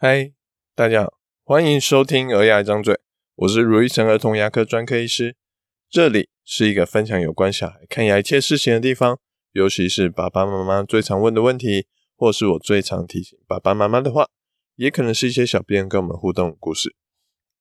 嗨，大家好，欢迎收听《儿牙一张嘴》，我是如意成儿童牙科专科医师。这里是一个分享有关小孩看牙一切事情的地方，尤其是爸爸妈妈最常问的问题，或是我最常提醒爸爸妈妈的话，也可能是一些小编跟我们互动的故事。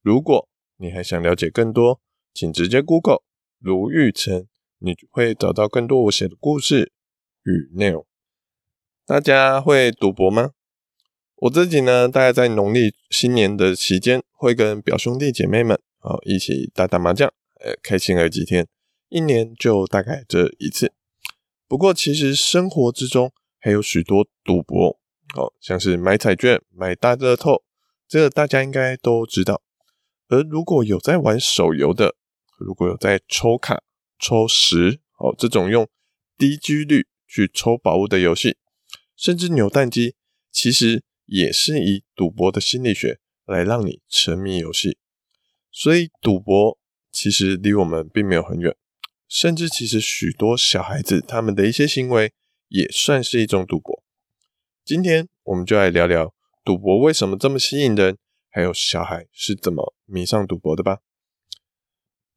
如果你还想了解更多，请直接 Google 卢玉成，你会找到更多我写的故事与内容。大家会赌博吗？我自己呢，大概在农历新年的期间，会跟表兄弟姐妹们啊一起打打麻将，呃，开心了几天。一年就大概这一次。不过，其实生活之中还有许多赌博，哦，像是买彩券、买大乐透，这个大家应该都知道。而如果有在玩手游的，如果有在抽卡、抽十，哦，这种用低几率去抽宝物的游戏，甚至扭蛋机，其实。也是以赌博的心理学来让你沉迷游戏，所以赌博其实离我们并没有很远，甚至其实许多小孩子他们的一些行为也算是一种赌博。今天我们就来聊聊赌博为什么这么吸引人，还有小孩是怎么迷上赌博的吧。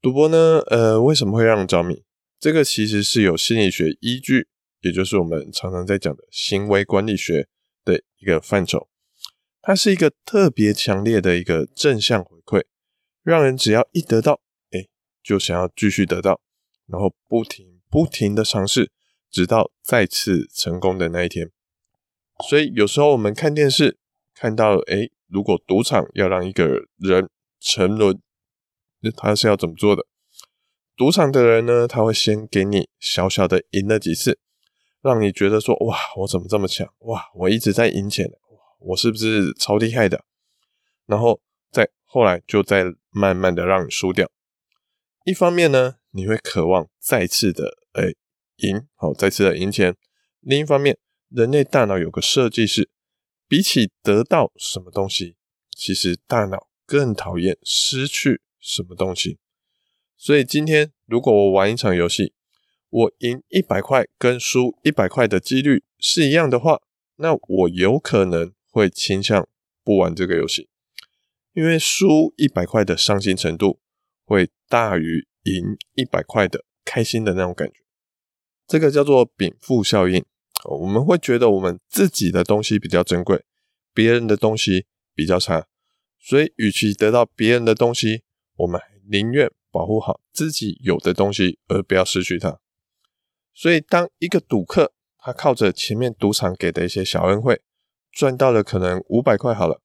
赌博呢，呃，为什么会让人着迷？这个其实是有心理学依据，也就是我们常常在讲的行为管理学。的一个范畴，它是一个特别强烈的一个正向回馈，让人只要一得到，哎，就想要继续得到，然后不停不停的尝试，直到再次成功的那一天。所以有时候我们看电视看到，哎，如果赌场要让一个人沉沦，那他是要怎么做的？赌场的人呢，他会先给你小小的赢了几次。让你觉得说，哇，我怎么这么强？哇，我一直在赢钱，哇，我是不是超厉害的？然后再后来就再慢慢的让你输掉。一方面呢，你会渴望再次的诶赢，好，再次的赢钱。另一方面，人类大脑有个设计是，比起得到什么东西，其实大脑更讨厌失去什么东西。所以今天如果我玩一场游戏，我赢一百块跟输一百块的几率是一样的话，那我有可能会倾向不玩这个游戏，因为输一百块的伤心程度会大于赢一百块的开心的那种感觉。这个叫做禀赋效应。我们会觉得我们自己的东西比较珍贵，别人的东西比较差，所以与其得到别人的东西，我们宁愿保护好自己有的东西，而不要失去它。所以，当一个赌客他靠着前面赌场给的一些小恩惠，赚到了可能五百块好了，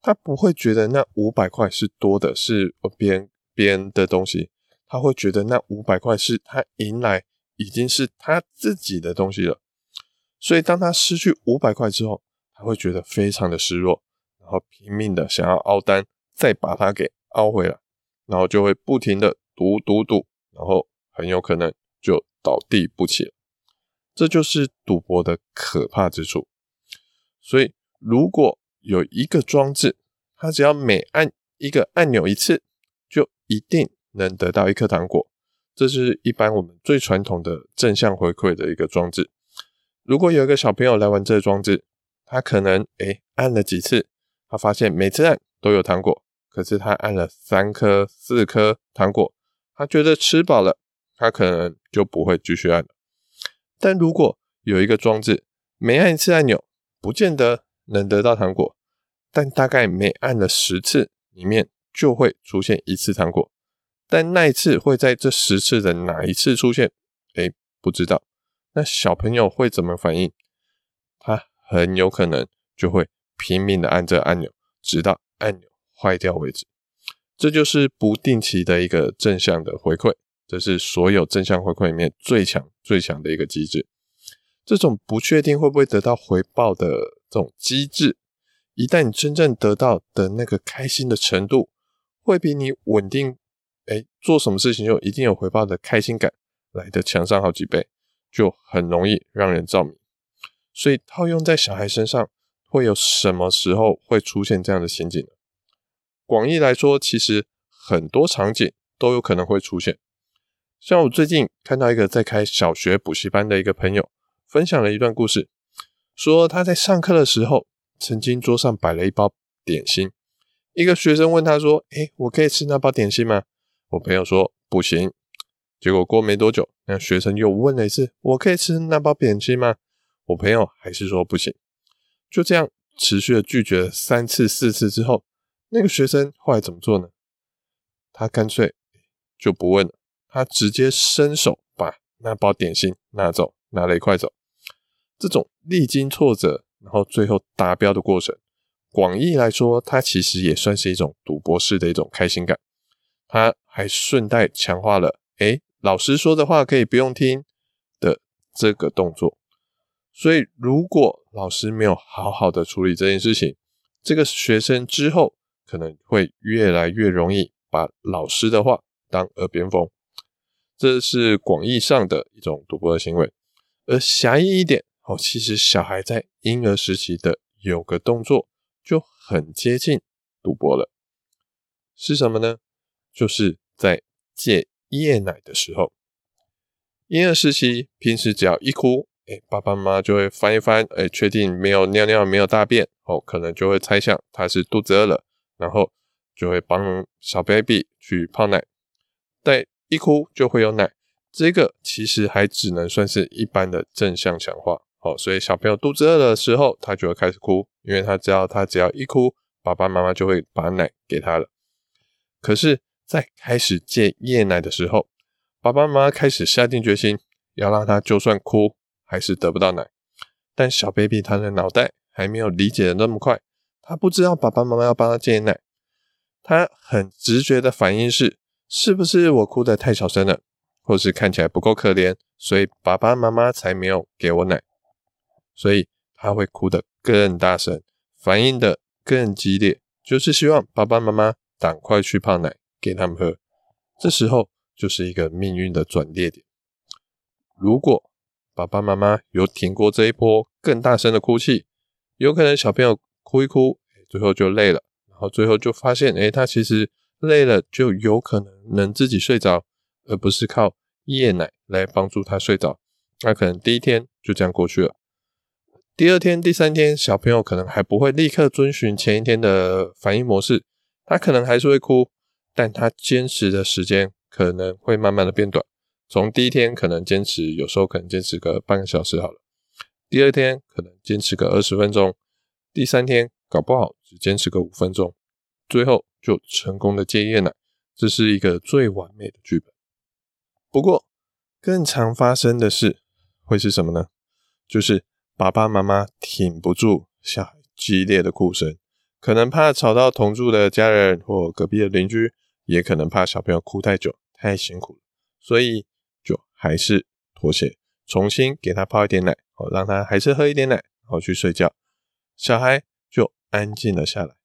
他不会觉得那五百块是多的，是别人别人的东西，他会觉得那五百块是他赢来已经是他自己的东西了。所以，当他失去五百块之后，他会觉得非常的失落，然后拼命的想要凹单，再把它给凹回来，然后就会不停的赌赌赌，然后很有可能就。倒地不起，这就是赌博的可怕之处。所以，如果有一个装置，它只要每按一个按钮一次，就一定能得到一颗糖果。这是一般我们最传统的正向回馈的一个装置。如果有一个小朋友来玩这个装置，他可能诶按了几次，他发现每次按都有糖果，可是他按了三颗、四颗糖果，他觉得吃饱了。他可能就不会继续按了，但如果有一个装置，每按一次按钮，不见得能得到糖果，但大概每按了十次，里面就会出现一次糖果，但那一次会在这十次的哪一次出现？诶，不知道。那小朋友会怎么反应？他很有可能就会拼命的按这个按钮，直到按钮坏掉为止。这就是不定期的一个正向的回馈。这是所有正向回馈里面最强、最强的一个机制。这种不确定会不会得到回报的这种机制，一旦你真正得到的那个开心的程度，会比你稳定，哎，做什么事情就一定有回报的开心感来的强上好几倍，就很容易让人着迷。所以套用在小孩身上，会有什么时候会出现这样的情景呢？广义来说，其实很多场景都有可能会出现。像我最近看到一个在开小学补习班的一个朋友，分享了一段故事，说他在上课的时候，曾经桌上摆了一包点心，一个学生问他说：“诶，我可以吃那包点心吗？”我朋友说：“不行。”结果过没多久，那学生又问了一次：“我可以吃那包点心吗？”我朋友还是说不行。就这样持续的拒绝了三次、四次之后，那个学生后来怎么做呢？他干脆就不问了，他直接伸手把那包点心拿走，拿了一块走。这种历经挫折，然后最后达标的过程，广义来说，它其实也算是一种赌博式的一种开心感。他还顺带强化了，诶，老师说的话可以不用听的这个动作。所以，如果老师没有好好的处理这件事情，这个学生之后可能会越来越容易把老师的话当耳边风。这是广义上的一种赌博的行为，而狭义一点。哦，其实小孩在婴儿时期的有个动作就很接近赌博了，是什么呢？就是在戒夜奶的时候，婴儿时期平时只要一哭，哎，爸爸妈妈就会翻一翻，哎，确定没有尿尿、没有大便，哦，可能就会猜想他是肚子饿了，然后就会帮小 baby 去泡奶，但一哭就会有奶，这个其实还只能算是一般的正向强化。哦，所以小朋友肚子饿的时候，他就会开始哭，因为他知道他只要一哭，爸爸妈妈就会把奶给他了。可是，在开始戒夜奶的时候，爸爸妈妈开始下定决心，要让他就算哭，还是得不到奶。但小 baby 他的脑袋还没有理解的那么快，他不知道爸爸妈妈要帮他戒奶，他很直觉的反应是，是不是我哭得太小声了，或是看起来不够可怜，所以爸爸妈妈才没有给我奶。所以他会哭得更大声，反应得更激烈，就是希望爸爸妈妈赶快去泡奶给他们喝。这时候就是一个命运的转捩点。如果爸爸妈妈有挺过这一波更大声的哭泣，有可能小朋友哭一哭，最后就累了，然后最后就发现，诶，他其实累了，就有可能能自己睡着，而不是靠夜奶来帮助他睡着。那可能第一天就这样过去了。第二天、第三天，小朋友可能还不会立刻遵循前一天的反应模式，他可能还是会哭，但他坚持的时间可能会慢慢的变短。从第一天可能坚持，有时候可能坚持个半个小时好了，第二天可能坚持个二十分钟，第三天搞不好只坚持个五分钟，最后就成功的戒夜奶。这是一个最完美的剧本。不过，更常发生的事会是什么呢？就是。爸爸妈妈挺不住小孩激烈的哭声，可能怕吵到同住的家人或隔壁的邻居，也可能怕小朋友哭太久太辛苦了，所以就还是妥协，重新给他泡一点奶，好让他还是喝一点奶，然后去睡觉，小孩就安静了下来。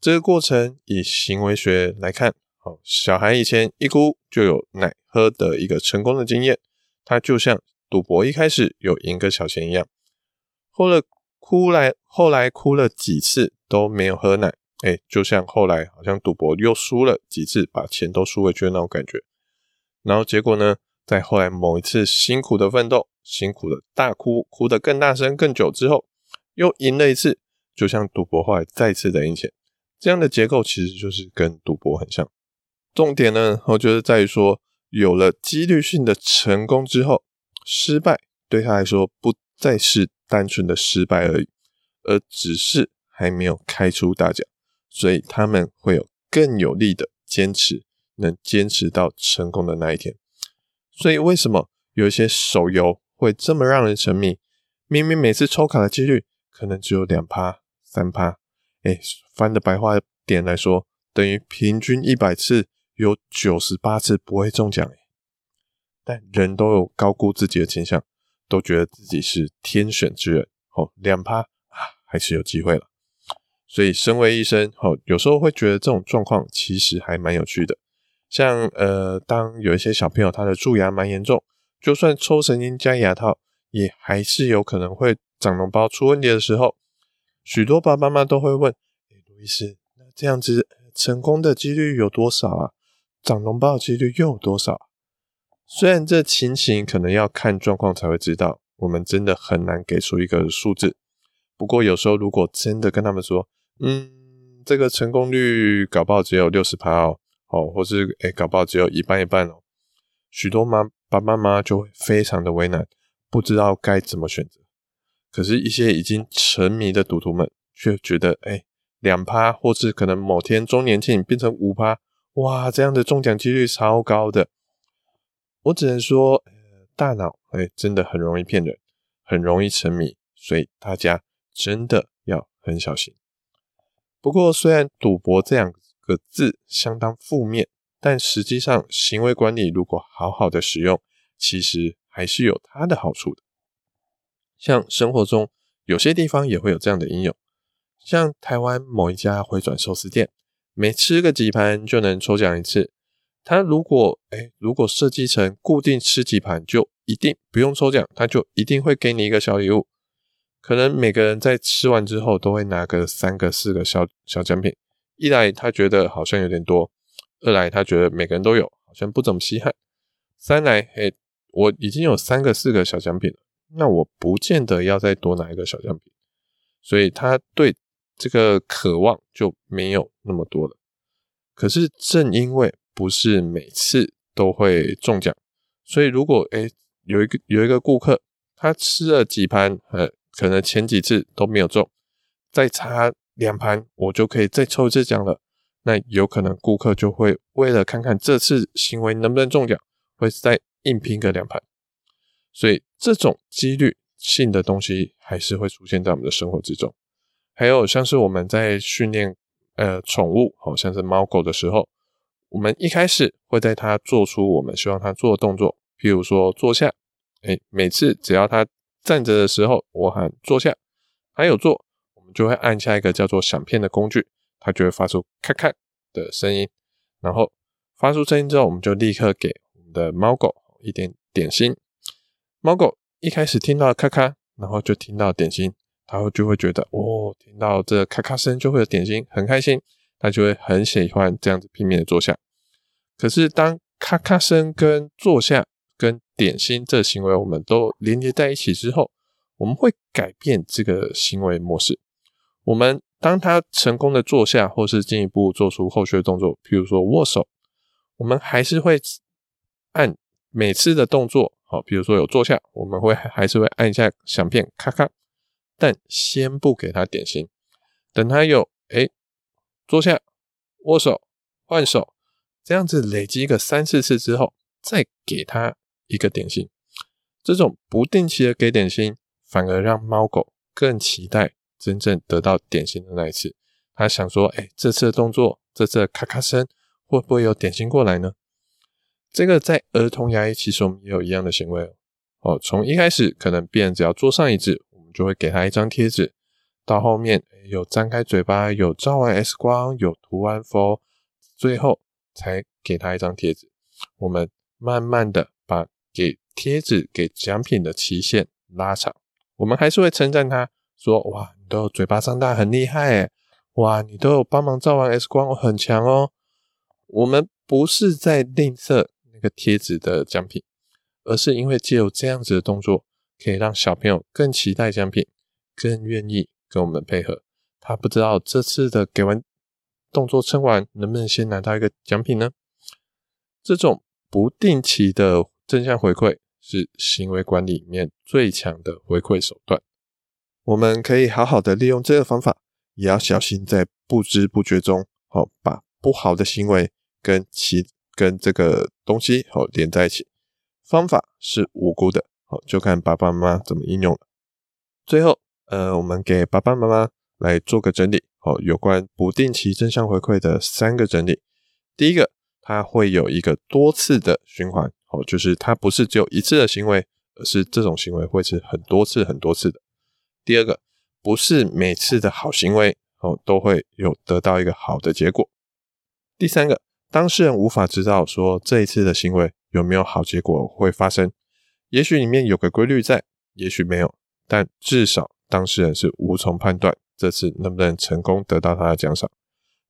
这个过程以行为学来看，哦，小孩以前一哭就有奶喝的一个成功的经验，他就像。赌博一开始有赢个小钱一样，后来哭来，后来哭了几次都没有喝奶，哎，就像后来好像赌博又输了几次，把钱都输回去的那种感觉。然后结果呢，在后来某一次辛苦的奋斗，辛苦的大哭，哭得更大声、更久之后，又赢了一次，就像赌博后来再次的赢钱。这样的结构其实就是跟赌博很像。重点呢，我觉得在于说，有了几率性的成功之后。失败对他来说不再是单纯的失败而已，而只是还没有开出大奖，所以他们会有更有力的坚持，能坚持到成功的那一天。所以为什么有一些手游会这么让人沉迷？明明每次抽卡的几率可能只有两趴、三趴，哎，翻的白话点来说，等于平均一百次有九十八次不会中奖。但人都有高估自己的倾向，都觉得自己是天选之人。哦，两趴啊，还是有机会了。所以，身为医生，哦，有时候会觉得这种状况其实还蛮有趣的。像呃，当有一些小朋友他的蛀牙蛮严重，就算抽神经加牙套，也还是有可能会长脓包出问题的时候，许多爸爸妈妈都会问：哎，卢医师，那这样子成功的几率有多少啊？长脓包的几率又有多少？虽然这情形可能要看状况才会知道，我们真的很难给出一个数字。不过有时候如果真的跟他们说，嗯，这个成功率搞不好只有六十趴哦，哦，或是诶搞不好只有一半一半哦，许多妈爸爸妈妈就会非常的为难，不知道该怎么选择。可是，一些已经沉迷的赌徒们却觉得，诶两趴，或是可能某天周年庆变成五趴，哇，这样的中奖几率超高的。我只能说，大脑诶真的很容易骗人，很容易沉迷，所以大家真的要很小心。不过，虽然赌博这两个字相当负面，但实际上行为管理如果好好的使用，其实还是有它的好处的。像生活中有些地方也会有这样的应用，像台湾某一家回转寿司店，每吃个几盘就能抽奖一次。他如果诶，如果设计成固定吃几盘就一定不用抽奖，他就一定会给你一个小礼物。可能每个人在吃完之后都会拿个三个四个小小奖品。一来他觉得好像有点多，二来他觉得每个人都有，好像不怎么稀罕。三来，诶，我已经有三个四个小奖品了，那我不见得要再多拿一个小奖品，所以他对这个渴望就没有那么多了。可是正因为不是每次都会中奖，所以如果诶有一个有一个顾客，他吃了几盘，呃，可能前几次都没有中，再差两盘我就可以再抽一次奖了。那有可能顾客就会为了看看这次行为能不能中奖，会再硬拼个两盘。所以这种几率性的东西还是会出现在我们的生活之中。还有像是我们在训练呃宠物，好像是猫狗的时候。我们一开始会在它做出我们希望它做的动作，譬如说坐下，诶，每次只要它站着的时候，我喊坐下，它有做，我们就会按下一个叫做响片的工具，它就会发出咔咔的声音，然后发出声音之后，我们就立刻给我们的猫狗一点点心。猫狗一开始听到咔咔，然后就听到点心，然后就会觉得哦，听到这咔咔声就会有点心，很开心。它就会很喜欢这样子拼命的坐下，可是当咔咔声跟坐下跟点心这行为我们都连接在一起之后，我们会改变这个行为模式。我们当它成功的坐下，或是进一步做出后续的动作，譬如说握手，我们还是会按每次的动作，好，比如说有坐下，我们会还是会按一下响片咔咔，但先不给他点心，等他有诶坐下，握手，换手，这样子累积一个三四次之后，再给他一个点心。这种不定期的给点心，反而让猫狗更期待真正得到点心的那一次。他想说：“哎，这次的动作，这次的咔咔声，会不会有点心过来呢？”这个在儿童牙医其实我们也有一样的行为哦。从一开始，可能病人只要坐上椅子，我们就会给他一张贴纸。到后面有张开嘴巴，有照完 X 光，有涂完氟，最后才给他一张贴纸。我们慢慢的把给贴纸、给奖品的期限拉长。我们还是会称赞他说：“哇，你都有嘴巴张大，很厉害诶！哇，你都有帮忙照完 X 光，很强哦。”我们不是在吝啬贴纸的奖品，而是因为借由这样子的动作，可以让小朋友更期待奖品，更愿意。跟我们配合，他不知道这次的给完动作称完，能不能先拿到一个奖品呢？这种不定期的正向回馈是行为管理里面最强的回馈手段。我们可以好好的利用这个方法，也要小心在不知不觉中，好把不好的行为跟其跟这个东西好连在一起。方法是无辜的，好就看爸爸妈妈怎么应用了。最后。呃，我们给爸爸妈妈来做个整理哦，有关不定期正向回馈的三个整理。第一个，它会有一个多次的循环哦，就是它不是只有一次的行为，而是这种行为会是很多次、很多次的。第二个，不是每次的好行为哦都会有得到一个好的结果。第三个，当事人无法知道说这一次的行为有没有好结果会发生，也许里面有个规律在，也许没有，但至少。当事人是无从判断这次能不能成功得到他的奖赏，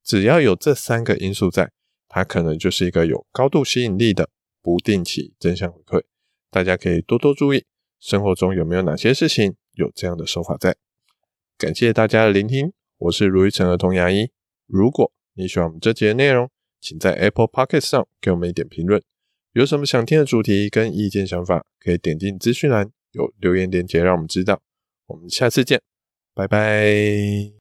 只要有这三个因素在，他可能就是一个有高度吸引力的不定期正向回馈。大家可以多多注意生活中有没有哪些事情有这样的手法在。感谢大家的聆听，我是卢玉成儿童牙医。如果你喜欢我们这节的内容，请在 Apple Podcast 上给我们一点评论。有什么想听的主题跟意见想法，可以点进资讯栏有留言连接，让我们知道。我们下次见，拜拜。